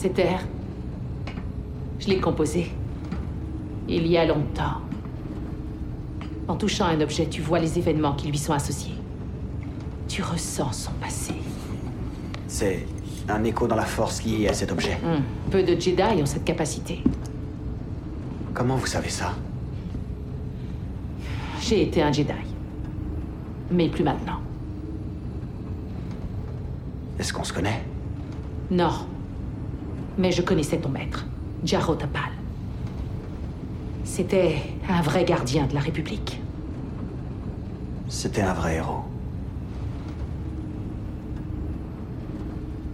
Cet air, je l'ai composé. Il y a longtemps. En touchant un objet, tu vois les événements qui lui sont associés. Tu ressens son passé. C'est un écho dans la force lié à cet objet. Hmm. Peu de Jedi ont cette capacité. Comment vous savez ça? J'ai été un Jedi. Mais plus maintenant. Est-ce qu'on se connaît? Non. Mais je connaissais ton maître, Jaro Tapal. C'était un vrai gardien de la République. C'était un vrai héros.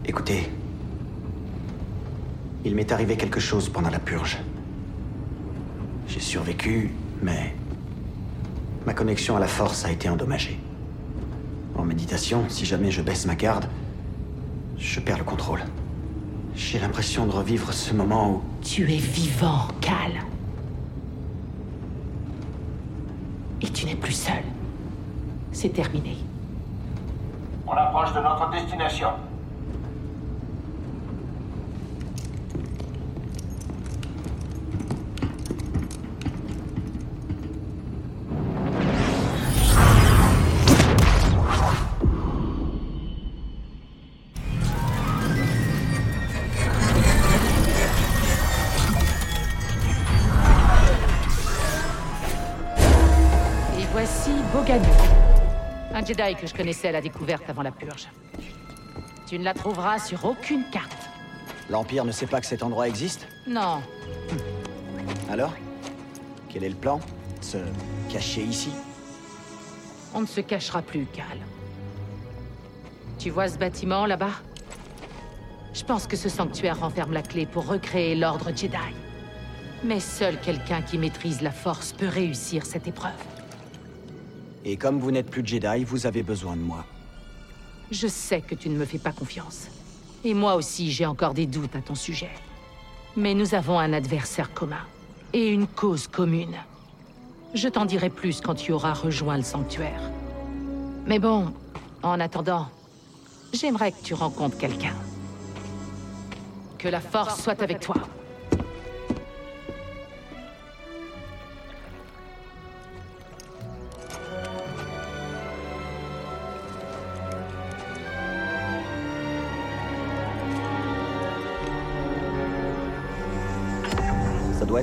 Écoutez, il m'est arrivé quelque chose pendant la purge. J'ai survécu, mais ma connexion à la force a été endommagée. En méditation, si jamais je baisse ma garde, je perds le contrôle. J'ai l'impression de revivre ce moment où... Tu es vivant, Cal. Et tu n'es plus seul. C'est terminé. On approche de notre destination. Boganu. Un Jedi que je connaissais à la découverte avant la purge. Tu ne la trouveras sur aucune carte. L'Empire ne sait pas que cet endroit existe Non, Alors Quel est le plan Se cacher ici? On ne se cachera plus, Cal. Tu vois ce bâtiment là-bas? Je pense que ce sanctuaire renferme la clé pour recréer l'ordre Jedi. Mais seul quelqu'un qui maîtrise la force peut réussir cette épreuve. Et comme vous n'êtes plus Jedi, vous avez besoin de moi. Je sais que tu ne me fais pas confiance. Et moi aussi, j'ai encore des doutes à ton sujet. Mais nous avons un adversaire commun. Et une cause commune. Je t'en dirai plus quand tu auras rejoint le sanctuaire. Mais bon, en attendant, j'aimerais que tu rencontres quelqu'un. Que la force soit avec toi.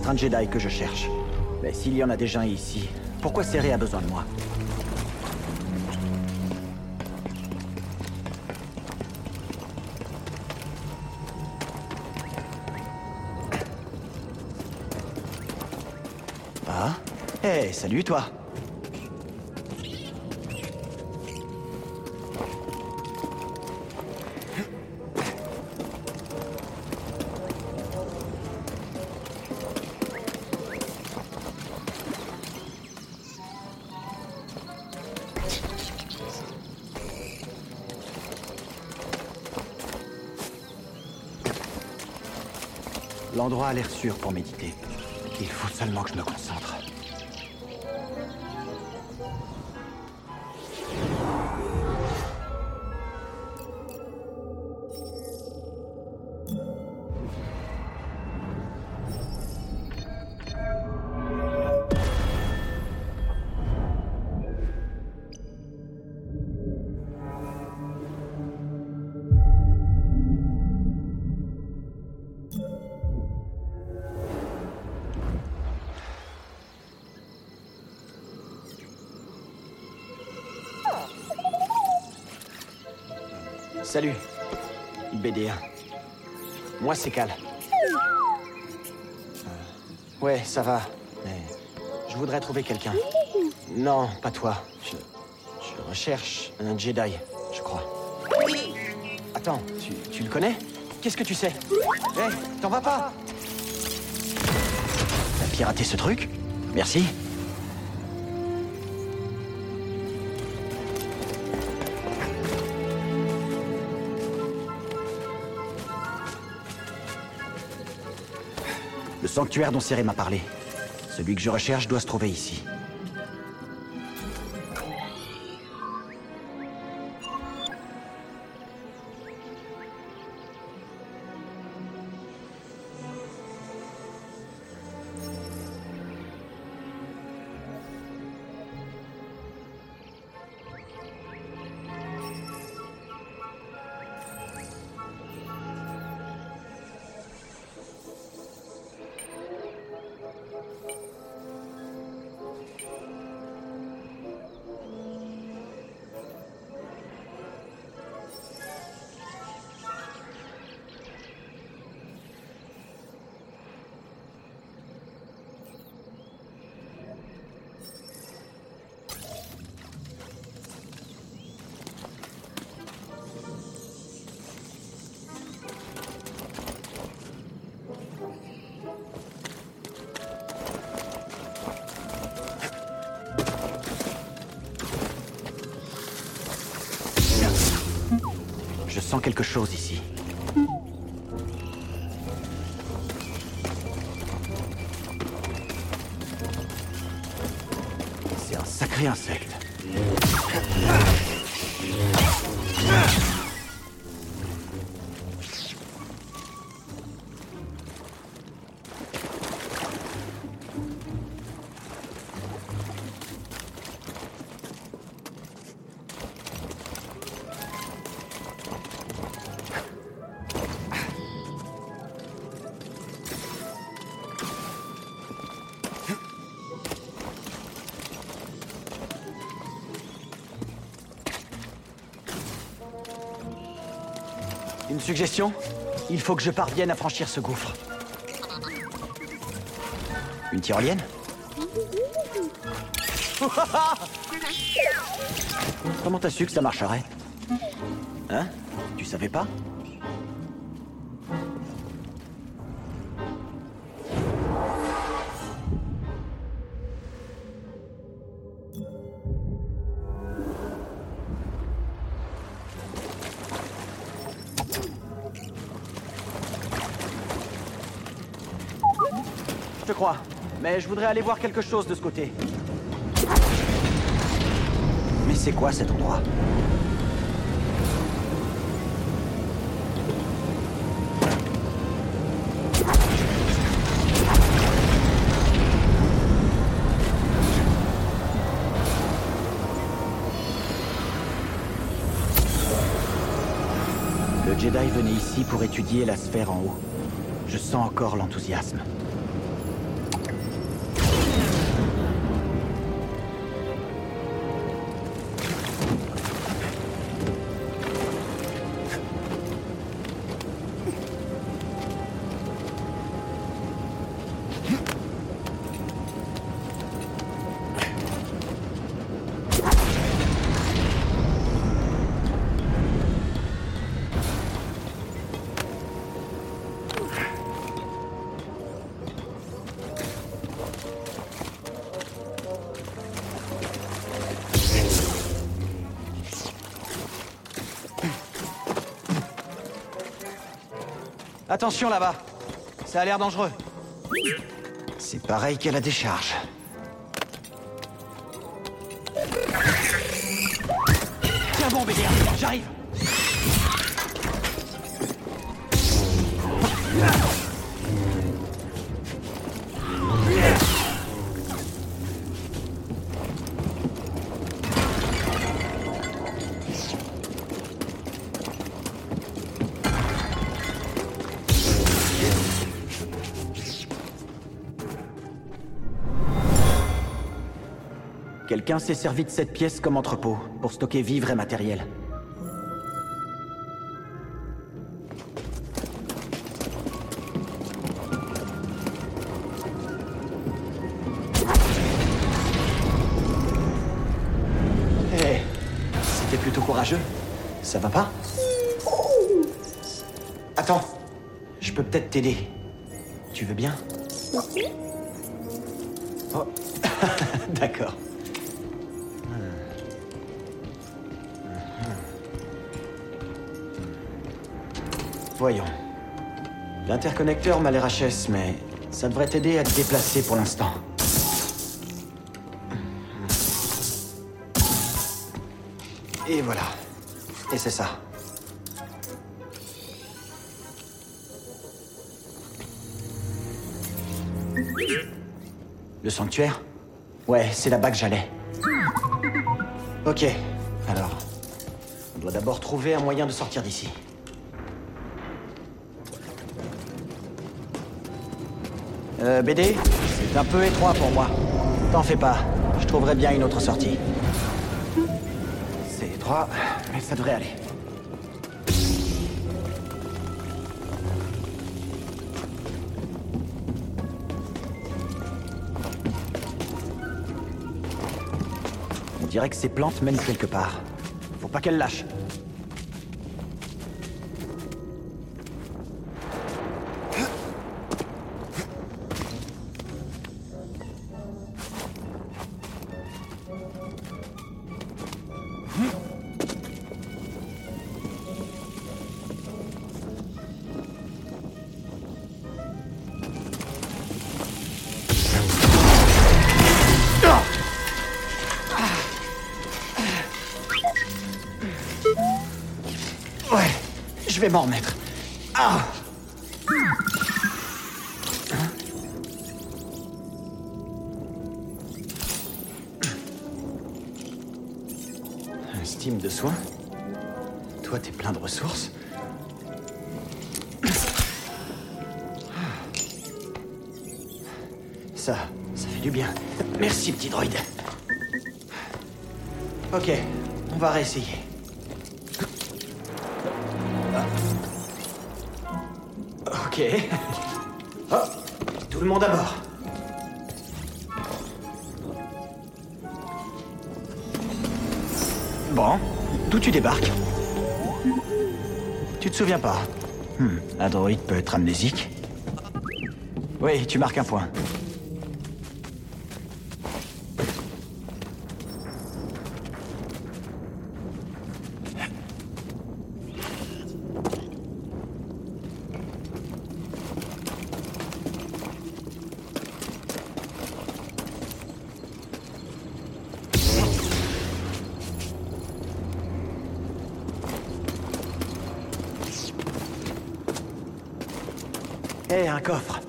Un Jedi que je cherche. Mais s'il y en a déjà ici, pourquoi Serré a besoin de moi? Ah? Hé, salut toi L'endroit a l'air sûr pour méditer. Il faut seulement que je me concentre. Salut, BD1. Moi, c'est Cal. Euh, ouais, ça va, mais je voudrais trouver quelqu'un. Non, pas toi. Je, je recherche un Jedi, je crois. Attends, tu, tu le connais? Qu'est-ce que tu sais? Hé, t'en vas pas T'as piraté ce truc? Merci. Sanctuaire dont Serré m'a parlé. Celui que je recherche doit se trouver ici. Quelque chose ici. C'est un sacré insecte. Une suggestion Il faut que je parvienne à franchir ce gouffre. Une tyrolienne Comment t'as su que ça marcherait? Hein? Tu savais pas? Mais je voudrais aller voir quelque chose de ce côté. Mais c'est quoi cet endroit? Le Jedi venait ici pour étudier la sphère en haut. Je sens encore l'enthousiasme. Attention là-bas. Ça a l'air dangereux. C'est pareil qu'à la décharge. Tiens bon, BDR, j'arrive. Quelqu'un s'est servi de cette pièce comme entrepôt pour stocker vivres et matériel. Hé, c'était plutôt courageux. Ça va pas? Attends, je peux peut-être t'aider. Tu veux bien? Oh, d'accord. Voyons. L'interconnecteur m'a l'air HS, mais ça devrait t'aider à te déplacer pour l'instant. Et voilà. Et c'est ça. Le sanctuaire? Ouais, c'est là-bas que j'allais. Ok, alors. On doit d'abord trouver un moyen de sortir d'ici. Euh, BD C'est un peu étroit pour moi. T'en fais pas, je trouverai bien une autre sortie. C'est étroit, mais ça devrait aller. On dirait que ces plantes mènent quelque part. Faut pas qu'elles lâchent. Vais m'en. Bon, d'où tu débarques Tu te souviens pas Hmm, un droïde peut être amnésique. Oui, tu marques un point. Hé, un coffre.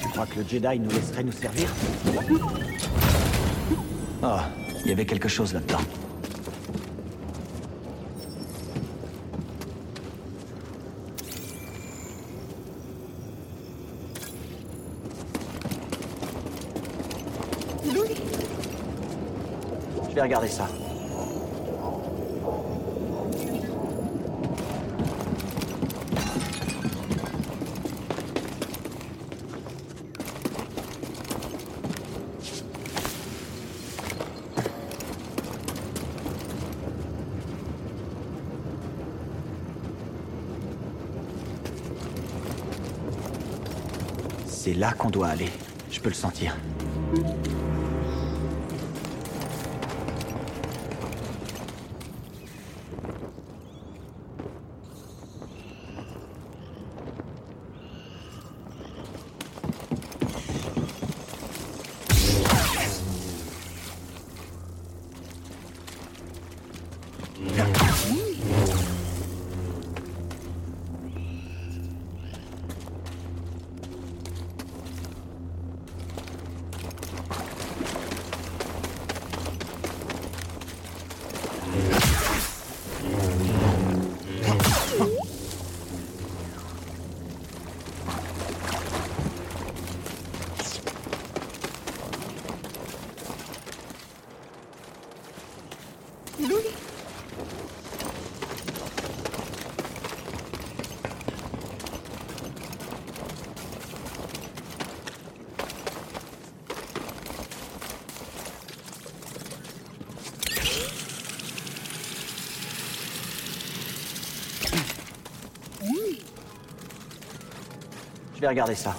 Tu crois que le Jedi nous laisserait nous servir Oh, il y avait quelque chose là-dedans. Je vais regarder ça. C'est là qu'on doit aller. Je peux le sentir. Vais regarder ça.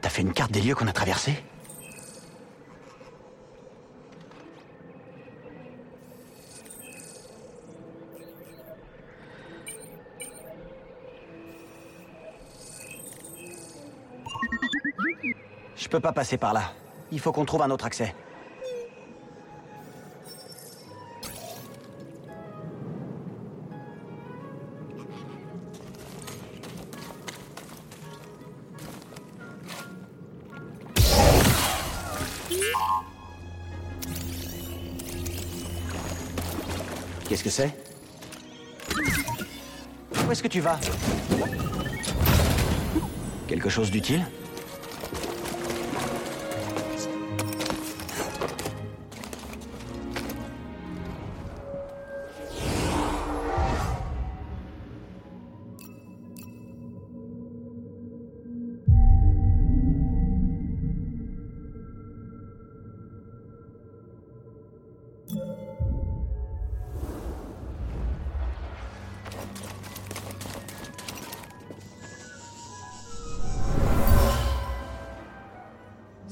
T'as fait une carte des lieux qu'on a traversés Je peux pas passer par là. Il faut qu'on trouve un autre accès. Qu'est-ce que c'est? Où est-ce que tu vas? Quelque chose d'utile?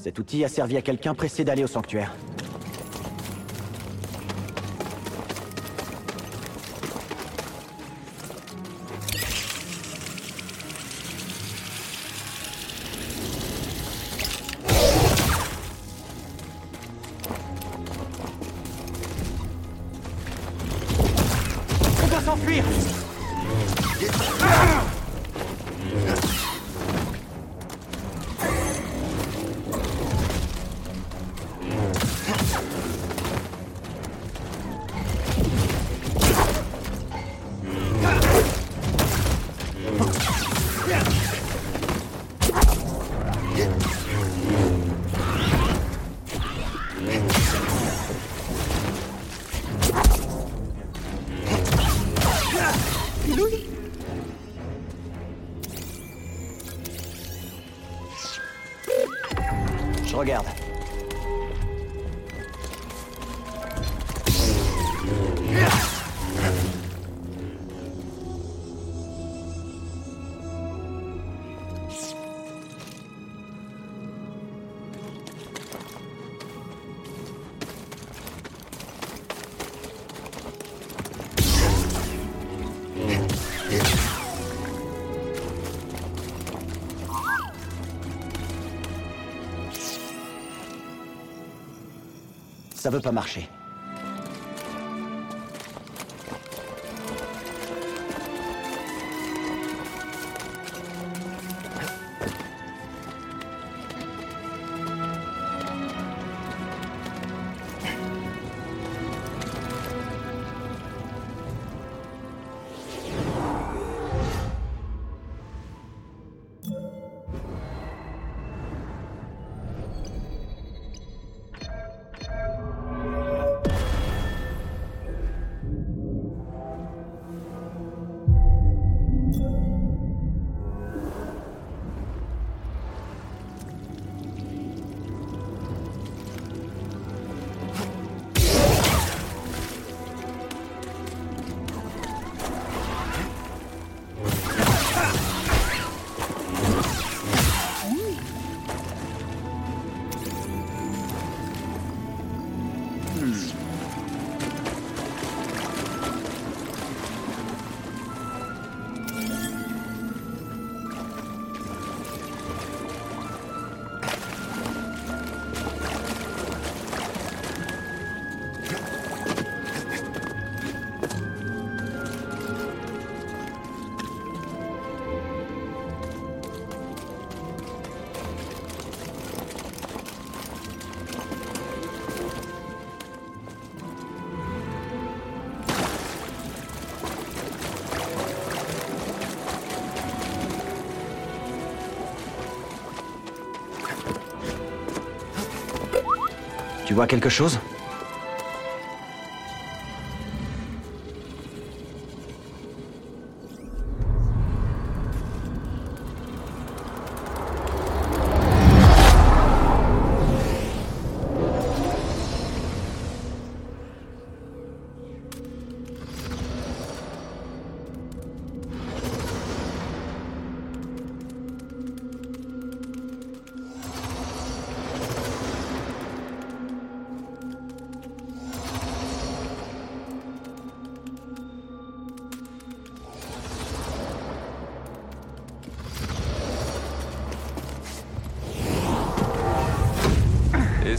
Cet outil a servi à quelqu'un pressé d'aller au sanctuaire. Ça veut pas marcher. Vois quelque chose?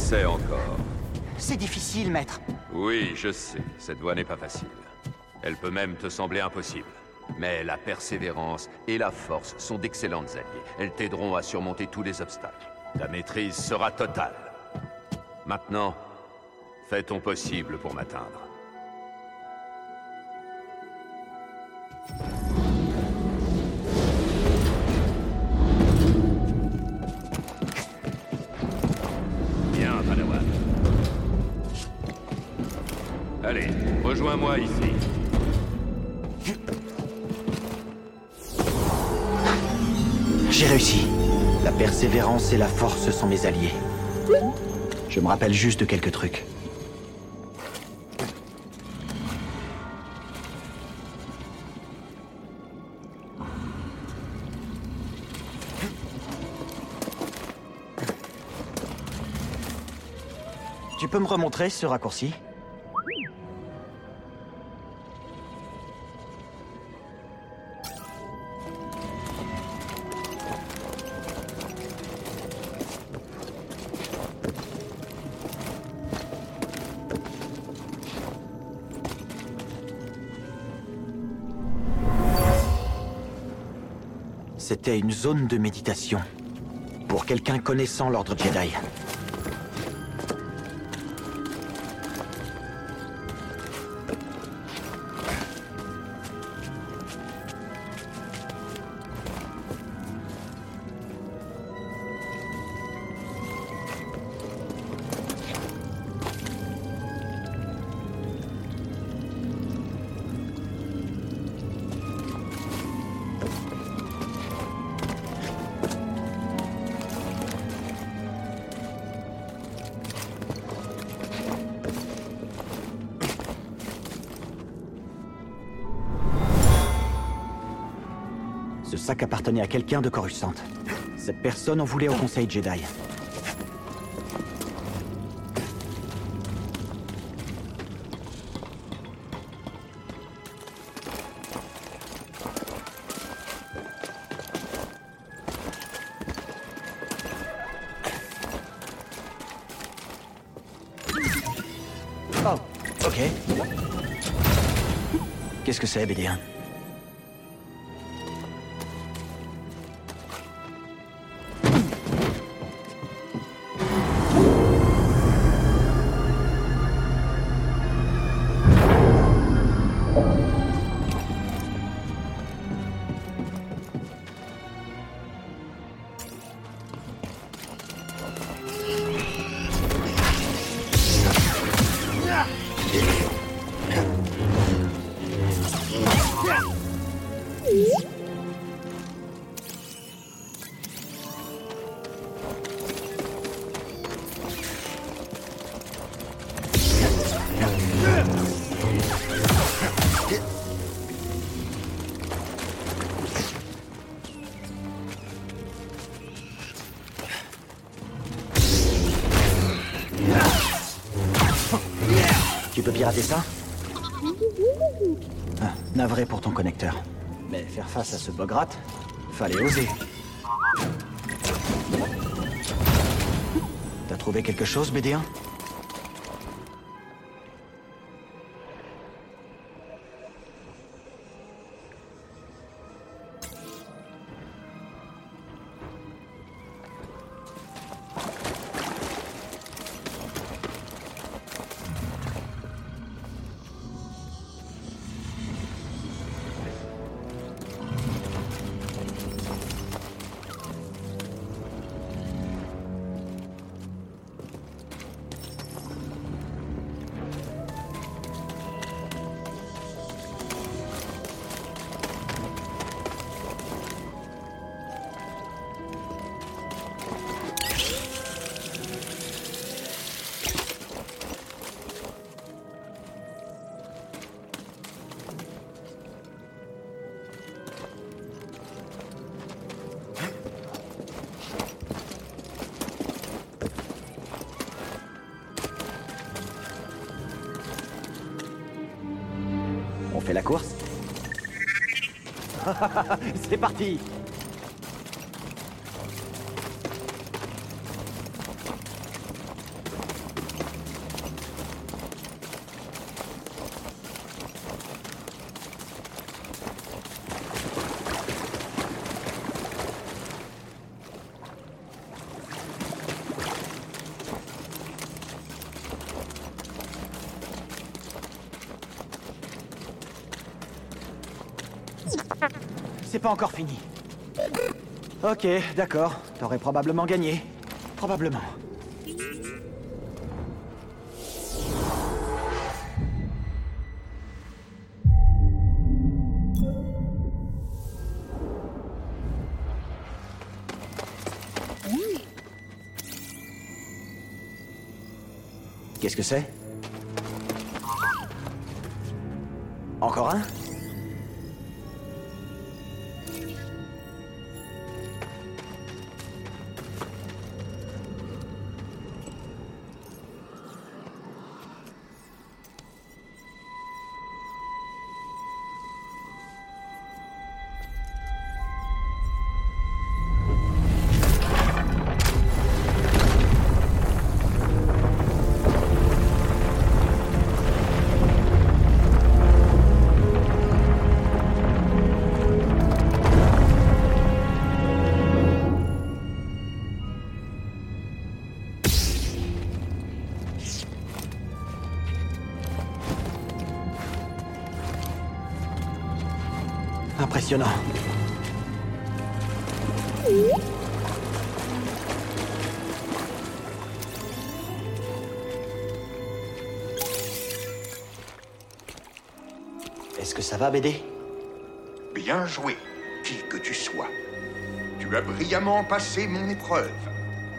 Essaie encore. C'est difficile, maître. Oui, je sais, cette voie n'est pas facile. Elle peut même te sembler impossible. Mais la persévérance et la force sont d'excellentes alliées. Elles t'aideront à surmonter tous les obstacles. Ta maîtrise sera totale. Maintenant, fais ton possible pour m'atteindre. Rejoins-moi ici. J'ai réussi. La persévérance et la force sont mes alliés. Je me rappelle juste de quelques trucs. Tu peux me remontrer ce raccourci? Une zone de méditation. Pour quelqu'un connaissant l'ordre Jedi. Ce sac appartenait à quelqu'un de Coruscant. Cette personne en voulait au Conseil Jedi. Oh, ok. Qu'est-ce que c'est, BD1 pirater ça ah, Navré pour ton connecteur. Mais faire face à ce bograt, fallait oser. T'as trouvé quelque chose, BD1 On fait la course C'est parti C'est encore fini. Ok, d'accord. T'aurais probablement gagné. Probablement. Qu'est-ce que c'est? Encore un? Est-ce que ça va, BD Bien joué, qui que tu sois. Tu as brillamment passé mon épreuve.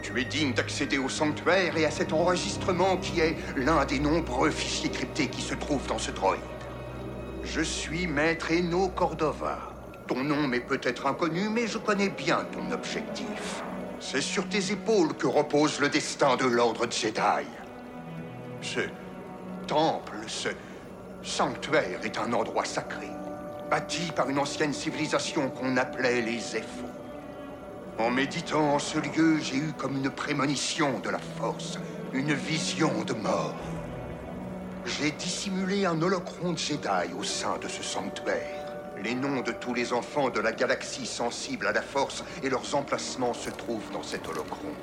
Tu es digne d'accéder au sanctuaire et à cet enregistrement qui est l'un des nombreux fichiers cryptés qui se trouvent dans ce droïde. Je suis Maître Eno Cordova. Ton nom m'est peut-être inconnu, mais je connais bien ton objectif. C'est sur tes épaules que repose le destin de l'ordre Jedi. Ce temple, ce sanctuaire est un endroit sacré, bâti par une ancienne civilisation qu'on appelait les Zepho. En méditant en ce lieu, j'ai eu comme une prémonition de la force, une vision de mort. J'ai dissimulé un holocron Jedi au sein de ce sanctuaire. Les noms de tous les enfants de la galaxie sensibles à la force et leurs emplacements se trouvent dans cet holocron.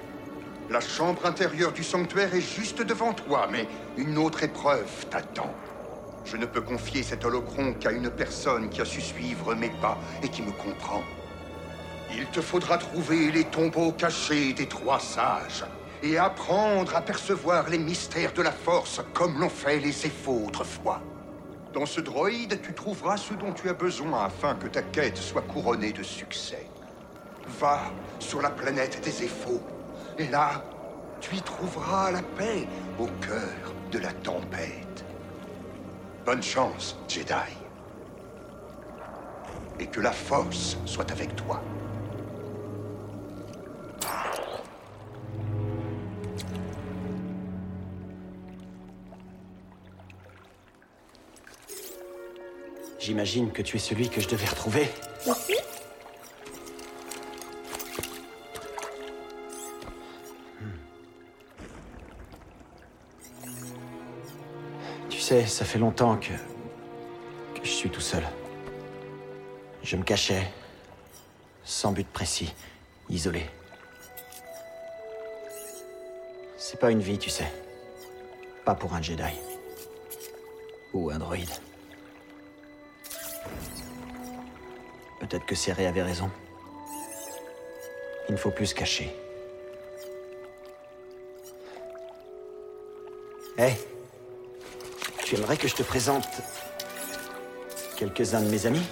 La chambre intérieure du sanctuaire est juste devant toi, mais une autre épreuve t'attend. Je ne peux confier cet holocron qu'à une personne qui a su suivre mes pas et qui me comprend. Il te faudra trouver les tombeaux cachés des trois sages et apprendre à percevoir les mystères de la force comme l'ont fait les Zéphos autrefois. Dans ce droïde, tu trouveras ce dont tu as besoin afin que ta quête soit couronnée de succès. Va sur la planète des Zéphos, et là, tu y trouveras la paix au cœur de la tempête. Bonne chance, Jedi. Et que la force soit avec toi. J'imagine que tu es celui que je devais retrouver. Tu sais, ça fait longtemps que... que je suis tout seul. Je me cachais, sans but précis, isolé. C'est pas une vie, tu sais. Pas pour un Jedi. Ou un droïde. Peut-être que Serré avait raison. Il ne faut plus se cacher. Hé Tu aimerais que je te présente quelques-uns de mes amis?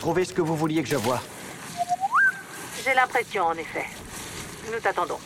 Trouvé ce que vous vouliez que je voie. J'ai l'impression, en effet. Nous t'attendons.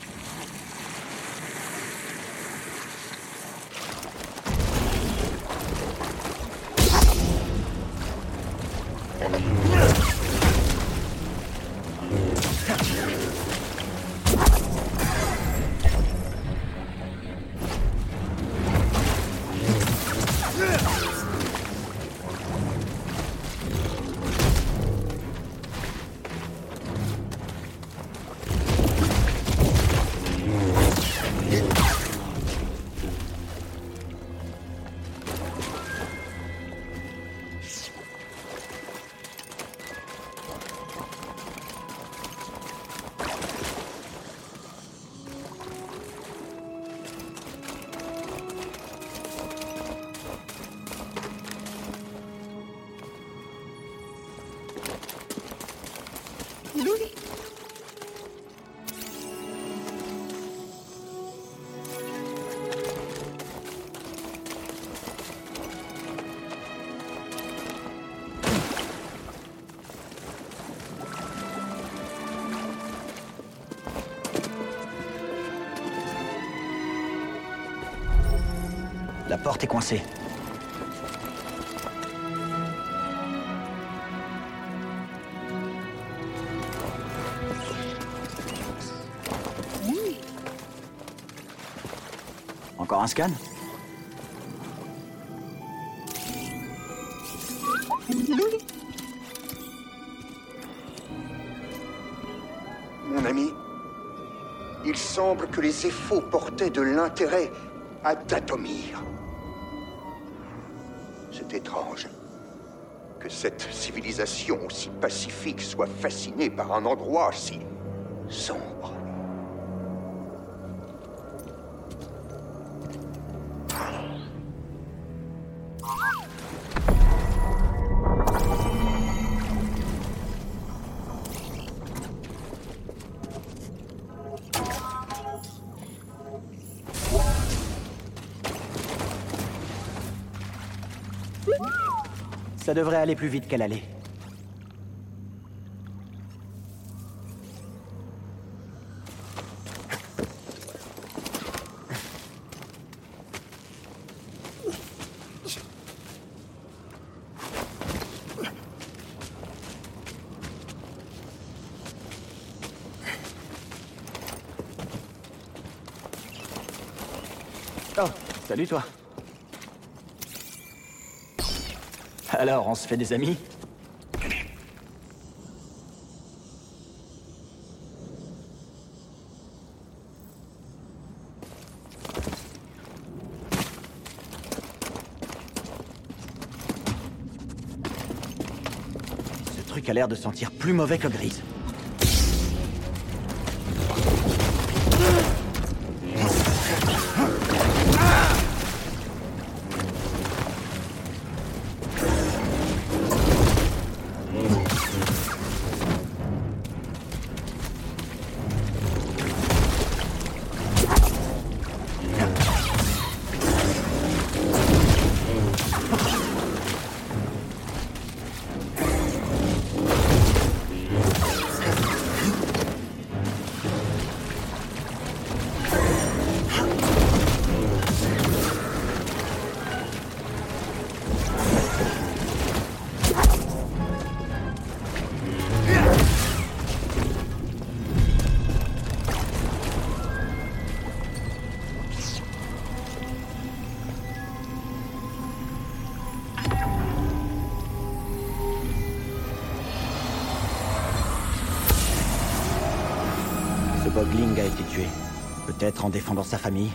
La porte est coincée. Encore un scan? Mon ami, il semble que les Zéphos portaient de l'intérêt à Datomir. Cette civilisation aussi pacifique soit fascinée par un endroit si sombre. Ça devrait aller plus vite qu'elle allait. Oh, salut toi. Alors, on se fait des amis? Ce truc a l'air de sentir plus mauvais que grise. En défendant sa famille.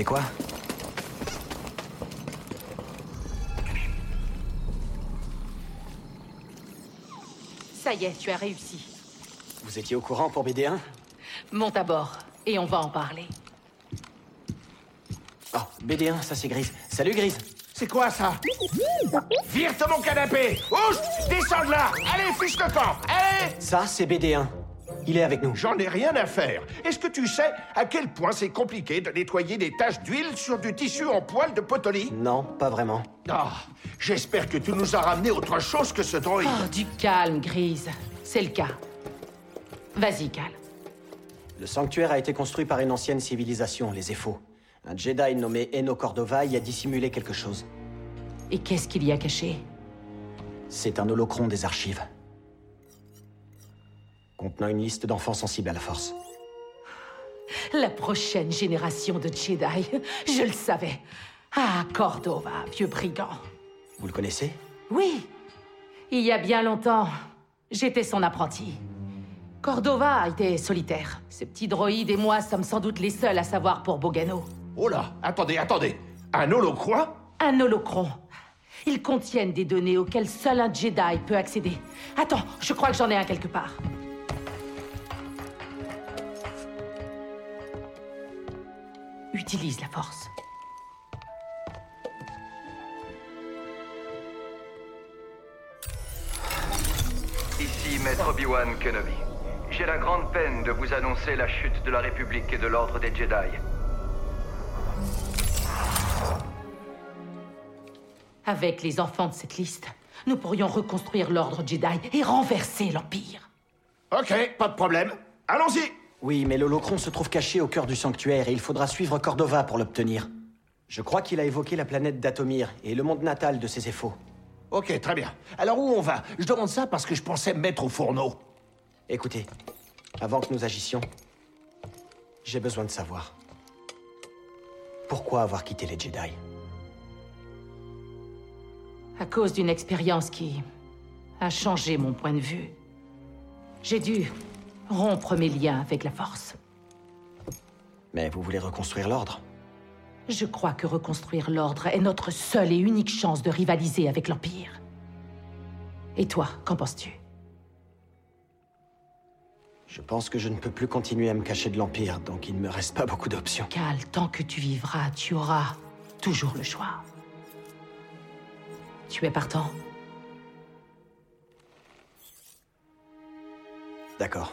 Quoi Ça y est, tu as réussi. Vous Vous étiez au courant pour BD1 Monte à bord, et on va en parler. Oh, BD1, ça c'est Grise. Salut Grise C'est quoi ça Vire de mon canapé Ouch Descends de là Allez, fiche le camp Allez Ça c'est BD1. Il est avec nous. J'en ai rien à faire. Est-ce que tu sais à quel point c'est compliqué de nettoyer des taches d'huile sur du tissu en poil de potolie Non, pas vraiment. Ah, j'espère que tu nous as ramené autre chose que ce droïde. Oh, du calme, Grise. C'est le cas. Vas-y, Cal. Le sanctuaire a été construit par une ancienne civilisation, les Ephos. Un Jedi nommé Eno Cordova y a dissimulé quelque chose. Et qu'est-ce qu'il y a caché? C'est un holocron des archives. Contenant une liste d'enfants sensibles à la force. La prochaine génération de Jedi. Je le savais. Ah, Cordova, vieux brigand. Vous le connaissez? Oui. Il y a bien longtemps, j'étais son apprenti. Cordova était solitaire. Ces petits droïdes et moi sommes sans doute les seuls à savoir pour Bogano. Oh là, attendez, attendez. Un holocron? Un holocron. Ils contiennent des données auxquelles seul un Jedi peut accéder. Attends, je crois que j'en ai un quelque part. Utilise la force. Ici Maître Obi-Wan Kenobi. J'ai la grande peine de vous annoncer la chute de la République et de l'Ordre des Jedi. Avec les enfants de cette liste, nous pourrions reconstruire l'ordre Jedi et renverser l'Empire. Ok, pas de problème. Allons-y Oui, mais l'holocron se trouve caché au cœur du sanctuaire et il faudra suivre Cordova pour l'obtenir. Je crois qu'il a évoqué la planète d'Atomir et le monde natal de ses Ephos. Ok, très bien. Alors où on va? Je demande ça parce que je pensais me mettre au fourneau. Écoutez, avant que nous agissions, j'ai besoin de savoir. Pourquoi avoir quitté les Jedi? À cause d'une expérience qui a changé mon point de vue. J'ai dû rompre mes liens avec la Force. Mais vous voulez reconstruire l'ordre Je crois que reconstruire l'ordre est notre seule et unique chance de rivaliser avec l'Empire. Et toi, qu'en penses-tu? Je pense que je ne peux plus continuer à me cacher de l'Empire, donc il ne me reste pas beaucoup d'options. Cal, tant que tu vivras, tu auras toujours le choix. Tu es partant D'accord.